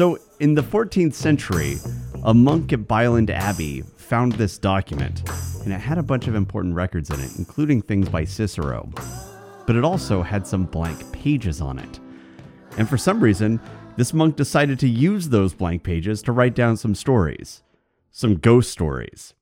So, in the 14th century, a monk at Byland Abbey found this document, and it had a bunch of important records in it, including things by Cicero. But it also had some blank pages on it. And for some reason, this monk decided to use those blank pages to write down some stories, some ghost stories.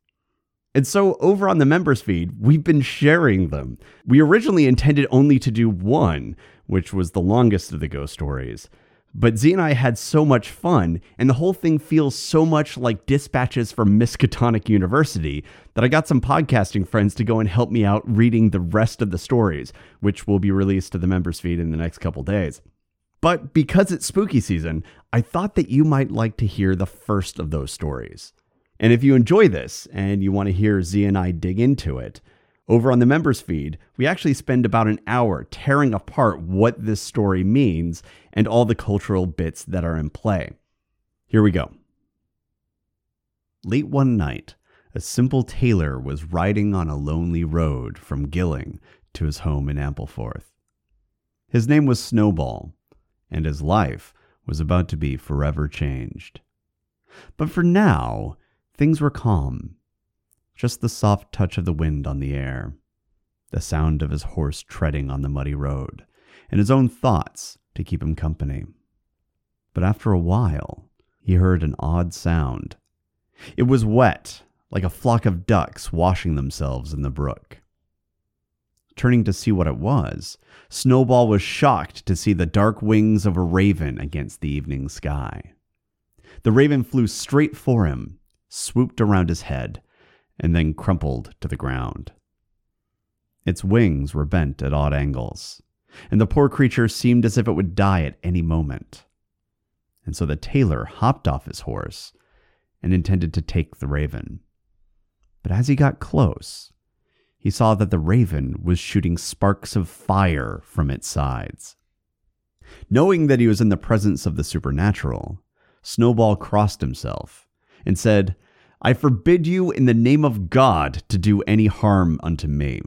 And so, over on the members feed, we've been sharing them. We originally intended only to do one, which was the longest of the ghost stories. But Z and I had so much fun, and the whole thing feels so much like dispatches from Miskatonic University that I got some podcasting friends to go and help me out reading the rest of the stories, which will be released to the members feed in the next couple days. But because it's spooky season, I thought that you might like to hear the first of those stories. And if you enjoy this and you want to hear Z and I dig into it, over on the members feed, we actually spend about an hour tearing apart what this story means and all the cultural bits that are in play. Here we go. Late one night, a simple tailor was riding on a lonely road from Gilling to his home in Ampleforth. His name was Snowball, and his life was about to be forever changed. But for now, things were calm. Just the soft touch of the wind on the air, the sound of his horse treading on the muddy road, and his own thoughts to keep him company. But after a while, he heard an odd sound. It was wet, like a flock of ducks washing themselves in the brook. Turning to see what it was, Snowball was shocked to see the dark wings of a raven against the evening sky. The raven flew straight for him, swooped around his head, and then crumpled to the ground. Its wings were bent at odd angles, and the poor creature seemed as if it would die at any moment. And so the tailor hopped off his horse and intended to take the raven. But as he got close, he saw that the raven was shooting sparks of fire from its sides. Knowing that he was in the presence of the supernatural, Snowball crossed himself and said, I forbid you in the name of God to do any harm unto me.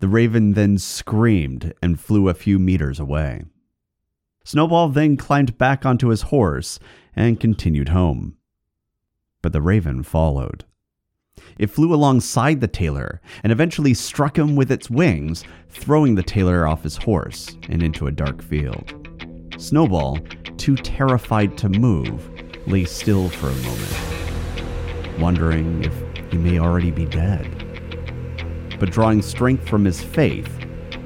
The raven then screamed and flew a few meters away. Snowball then climbed back onto his horse and continued home. But the raven followed. It flew alongside the tailor and eventually struck him with its wings, throwing the tailor off his horse and into a dark field. Snowball, too terrified to move, lay still for a moment, wondering if he may already be dead. But drawing strength from his faith,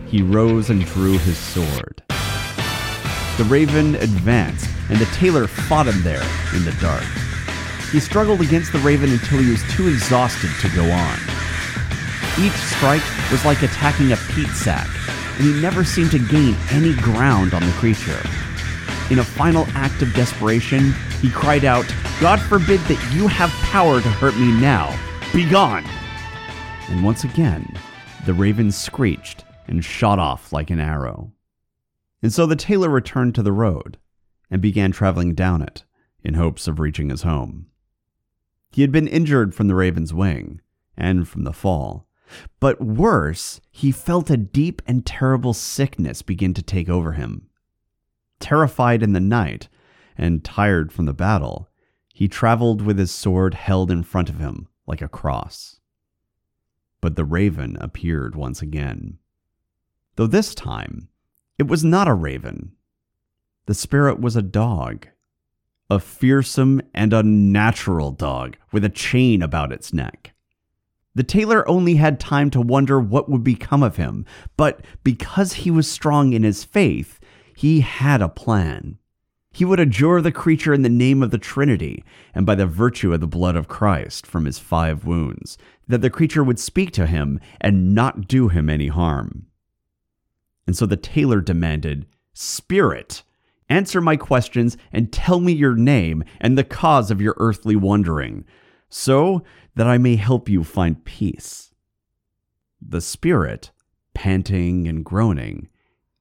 he rose and drew his sword. The raven advanced, and the tailor fought him there in the dark. He struggled against the raven until he was too exhausted to go on. Each strike was like attacking a peat sack, and he never seemed to gain any ground on the creature. In a final act of desperation, he cried out, God forbid that you have power to hurt me now. Begone! And once again, the raven screeched and shot off like an arrow. And so the tailor returned to the road and began traveling down it in hopes of reaching his home. He had been injured from the raven's wing and from the fall. But worse, he felt a deep and terrible sickness begin to take over him. Terrified in the night and tired from the battle, he traveled with his sword held in front of him like a cross. But the raven appeared once again. Though this time, it was not a raven. The spirit was a dog a fearsome and unnatural dog with a chain about its neck. The tailor only had time to wonder what would become of him, but because he was strong in his faith, he had a plan. He would adjure the creature in the name of the Trinity and by the virtue of the blood of Christ from his five wounds, that the creature would speak to him and not do him any harm. And so the tailor demanded, Spirit, Answer my questions and tell me your name and the cause of your earthly wandering, so that I may help you find peace. The spirit, panting and groaning,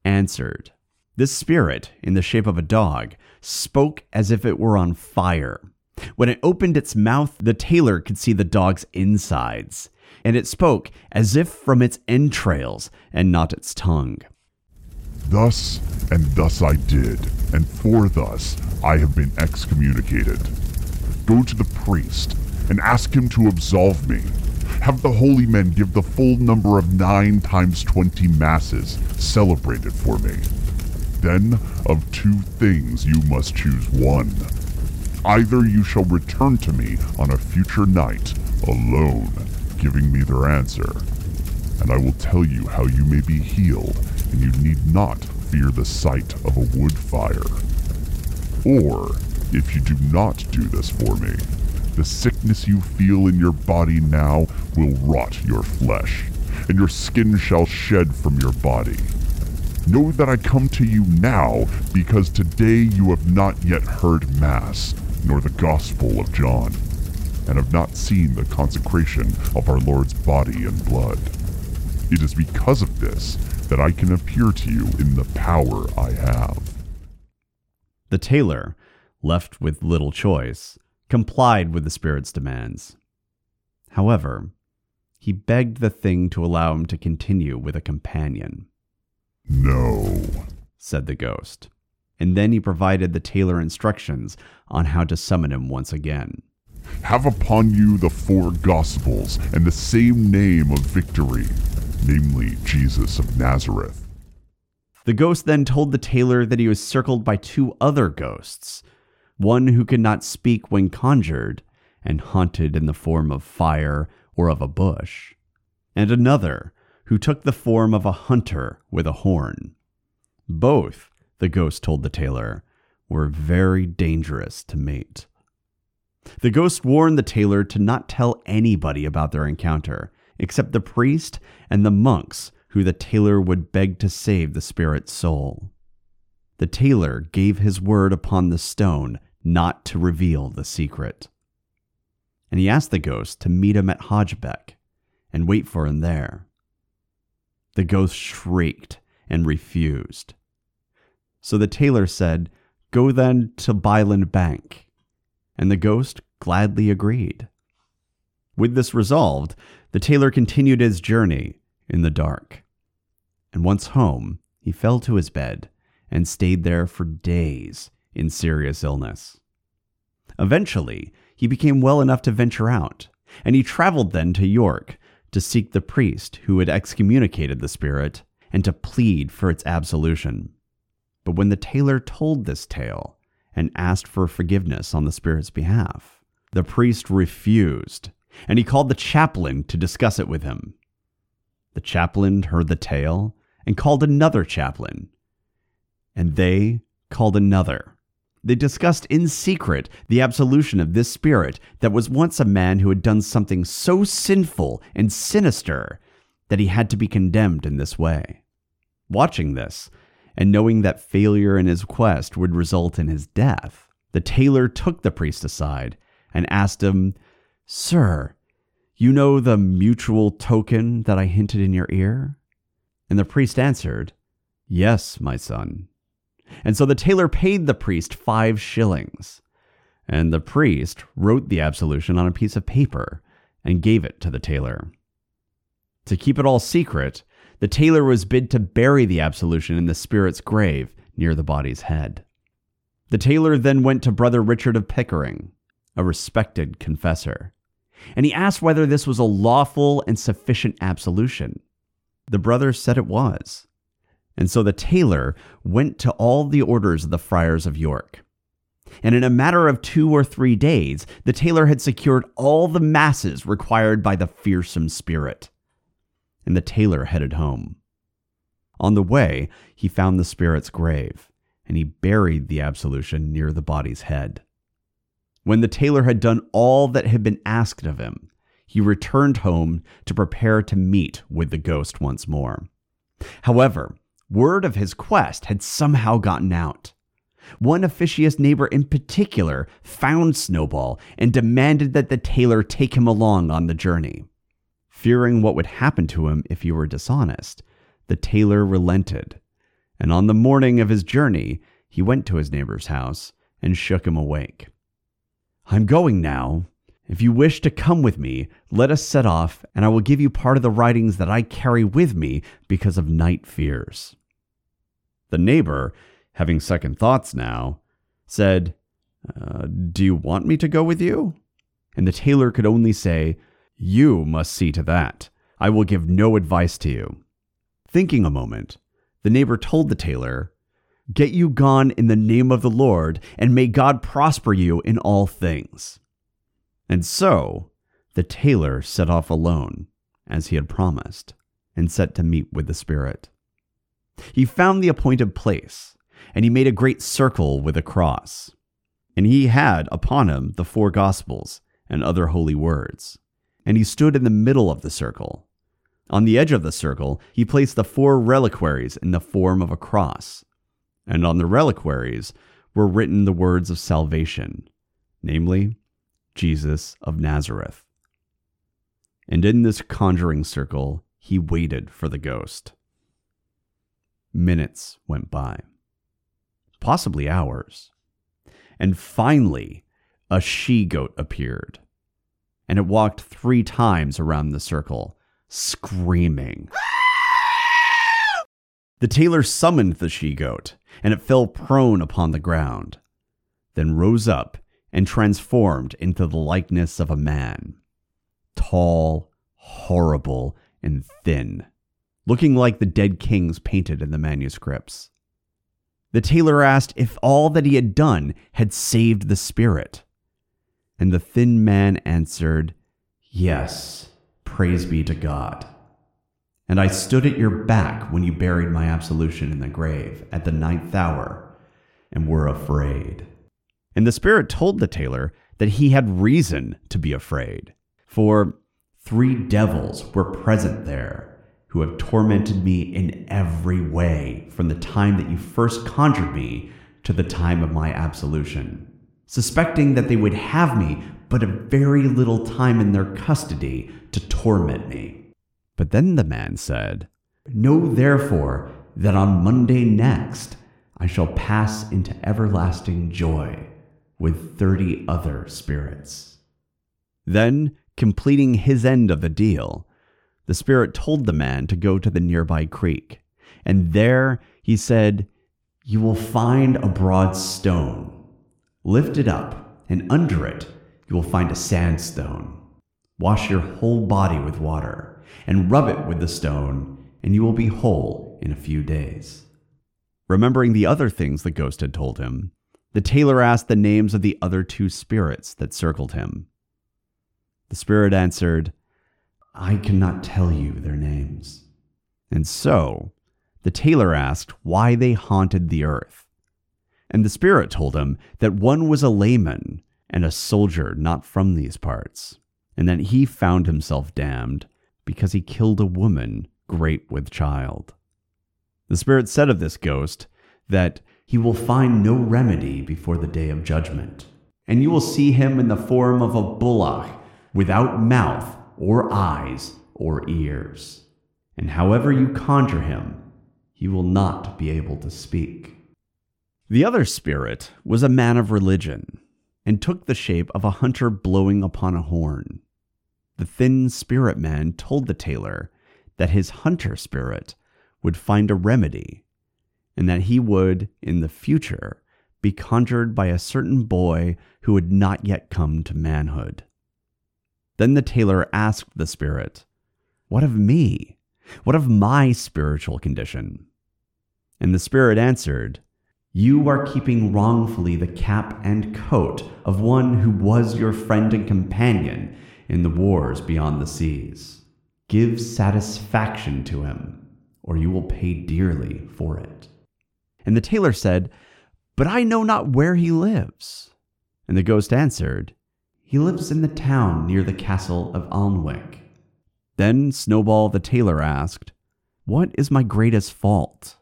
answered. This spirit, in the shape of a dog, spoke as if it were on fire. When it opened its mouth, the tailor could see the dog's insides, and it spoke as if from its entrails and not its tongue. Thus and thus I did, and for thus I have been excommunicated. Go to the priest and ask him to absolve me. Have the holy men give the full number of nine times twenty masses celebrated for me. Then of two things you must choose one. Either you shall return to me on a future night, alone, giving me their answer, and I will tell you how you may be healed, and you need not fear the sight of a wood fire. Or, if you do not do this for me, the sickness you feel in your body now will rot your flesh, and your skin shall shed from your body. Know that I come to you now because today you have not yet heard Mass, nor the Gospel of John, and have not seen the consecration of our Lord's body and blood. It is because of this that I can appear to you in the power I have. The tailor, left with little choice, complied with the spirit's demands. However, he begged the thing to allow him to continue with a companion. No, said the ghost, and then he provided the tailor instructions on how to summon him once again. Have upon you the four Gospels and the same name of victory, namely Jesus of Nazareth. The ghost then told the tailor that he was circled by two other ghosts one who could not speak when conjured and haunted in the form of fire or of a bush, and another who took the form of a hunter with a horn. Both, the ghost told the tailor, were very dangerous to mate. The ghost warned the tailor to not tell anybody about their encounter, except the priest and the monks who the tailor would beg to save the spirit's soul. The tailor gave his word upon the stone not to reveal the secret. And he asked the ghost to meet him at Hodgebeck and wait for him there. The ghost shrieked and refused. So the tailor said, Go then to Byland Bank. And the ghost gladly agreed. With this resolved, the tailor continued his journey in the dark. And once home, he fell to his bed and stayed there for days in serious illness. Eventually, he became well enough to venture out, and he traveled then to York to seek the priest who had excommunicated the spirit and to plead for its absolution. But when the tailor told this tale and asked for forgiveness on the spirit's behalf, the priest refused, and he called the chaplain to discuss it with him. The chaplain heard the tale and called another chaplain, and they called another. They discussed in secret the absolution of this spirit that was once a man who had done something so sinful and sinister that he had to be condemned in this way. Watching this, and knowing that failure in his quest would result in his death, the tailor took the priest aside and asked him, Sir, you know the mutual token that I hinted in your ear? And the priest answered, Yes, my son. And so the tailor paid the priest five shillings. And the priest wrote the absolution on a piece of paper and gave it to the tailor. To keep it all secret, the tailor was bid to bury the absolution in the spirit's grave near the body's head. The tailor then went to Brother Richard of Pickering, a respected confessor, and he asked whether this was a lawful and sufficient absolution. The brother said it was. And so the tailor went to all the orders of the friars of York. And in a matter of two or three days, the tailor had secured all the masses required by the fearsome spirit. And the tailor headed home. On the way, he found the spirit's grave, and he buried the absolution near the body's head. When the tailor had done all that had been asked of him, he returned home to prepare to meet with the ghost once more. However, Word of his quest had somehow gotten out. One officious neighbor in particular found Snowball and demanded that the tailor take him along on the journey. Fearing what would happen to him if he were dishonest, the tailor relented, and on the morning of his journey, he went to his neighbor's house and shook him awake. I'm going now. If you wish to come with me, let us set off, and I will give you part of the writings that I carry with me because of night fears. The neighbor, having second thoughts now, said, uh, Do you want me to go with you? And the tailor could only say, You must see to that. I will give no advice to you. Thinking a moment, the neighbor told the tailor, Get you gone in the name of the Lord, and may God prosper you in all things. And so the tailor set off alone, as he had promised, and set to meet with the Spirit. He found the appointed place, and he made a great circle with a cross. And he had upon him the four Gospels and other holy words. And he stood in the middle of the circle. On the edge of the circle, he placed the four reliquaries in the form of a cross. And on the reliquaries were written the words of salvation, namely, Jesus of Nazareth. And in this conjuring circle, he waited for the ghost. Minutes went by, possibly hours. And finally, a she goat appeared. And it walked three times around the circle, screaming. the tailor summoned the she goat, and it fell prone upon the ground, then rose up and transformed into the likeness of a man, tall, horrible, and thin, looking like the dead kings painted in the manuscripts. The tailor asked if all that he had done had saved the spirit. And the thin man answered, Yes, praise be to God. And I stood at your back when you buried my absolution in the grave at the ninth hour, and were afraid. And the Spirit told the tailor that he had reason to be afraid, for three devils were present there who have tormented me in every way from the time that you first conjured me to the time of my absolution, suspecting that they would have me but a very little time in their custody to torment me. But then the man said, Know therefore that on Monday next I shall pass into everlasting joy with thirty other spirits. Then, completing his end of the deal, the Spirit told the man to go to the nearby creek. And there he said, You will find a broad stone. Lift it up, and under it you will find a sandstone. Wash your whole body with water, and rub it with the stone, and you will be whole in a few days. Remembering the other things the ghost had told him, the tailor asked the names of the other two spirits that circled him. The spirit answered, I cannot tell you their names. And so the tailor asked why they haunted the earth. And the spirit told him that one was a layman and a soldier not from these parts, and that he found himself damned because he killed a woman great with child. The spirit said of this ghost that he will find no remedy before the day of judgment, and you will see him in the form of a bullock without mouth or eyes or ears. And however you conjure him, he will not be able to speak. The other spirit was a man of religion, and took the shape of a hunter blowing upon a horn. The thin spirit man told the tailor that his hunter spirit would find a remedy, and that he would, in the future, be conjured by a certain boy who had not yet come to manhood. Then the tailor asked the spirit, What of me? What of my spiritual condition? And the spirit answered, You are keeping wrongfully the cap and coat of one who was your friend and companion in the wars beyond the seas. Give satisfaction to him, or you will pay dearly for it. And the tailor said, But I know not where he lives. And the ghost answered, he lives in the town near the castle of Alnwick. Then Snowball the tailor asked, What is my greatest fault?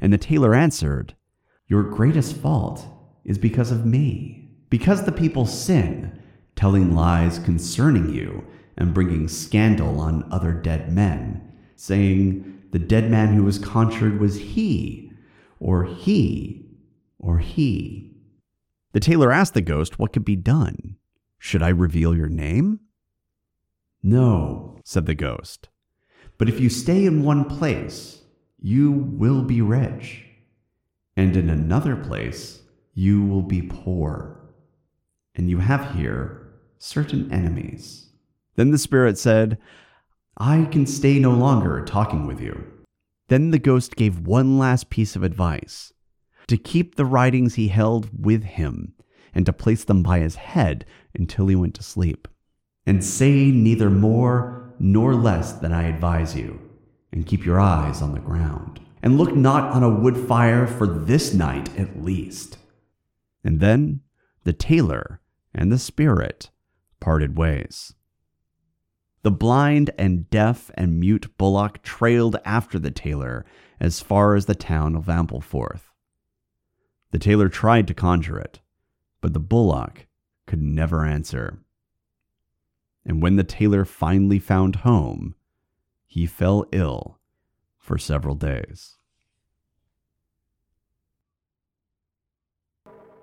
And the tailor answered, Your greatest fault is because of me, because the people sin, telling lies concerning you and bringing scandal on other dead men, saying, The dead man who was conjured was he, or he, or he. The tailor asked the ghost what could be done. Should I reveal your name? No, said the ghost. But if you stay in one place, you will be rich. And in another place, you will be poor. And you have here certain enemies. Then the spirit said, I can stay no longer talking with you. Then the ghost gave one last piece of advice to keep the writings he held with him and to place them by his head until he went to sleep. And say neither more nor less than I advise you, and keep your eyes on the ground, and look not on a wood fire for this night at least. And then the tailor and the spirit parted ways. The blind and deaf and mute bullock trailed after the tailor as far as the town of Ampleforth. The tailor tried to conjure it, but the bullock could never answer. And when the tailor finally found home, he fell ill for several days.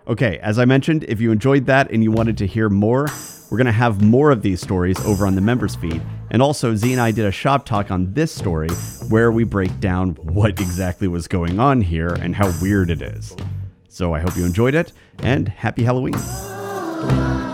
Okay, as I mentioned, if you enjoyed that and you wanted to hear more, we're going to have more of these stories over on the members feed. And also, Z and I did a shop talk on this story where we break down what exactly was going on here and how weird it is. So I hope you enjoyed it and happy Halloween. Oh.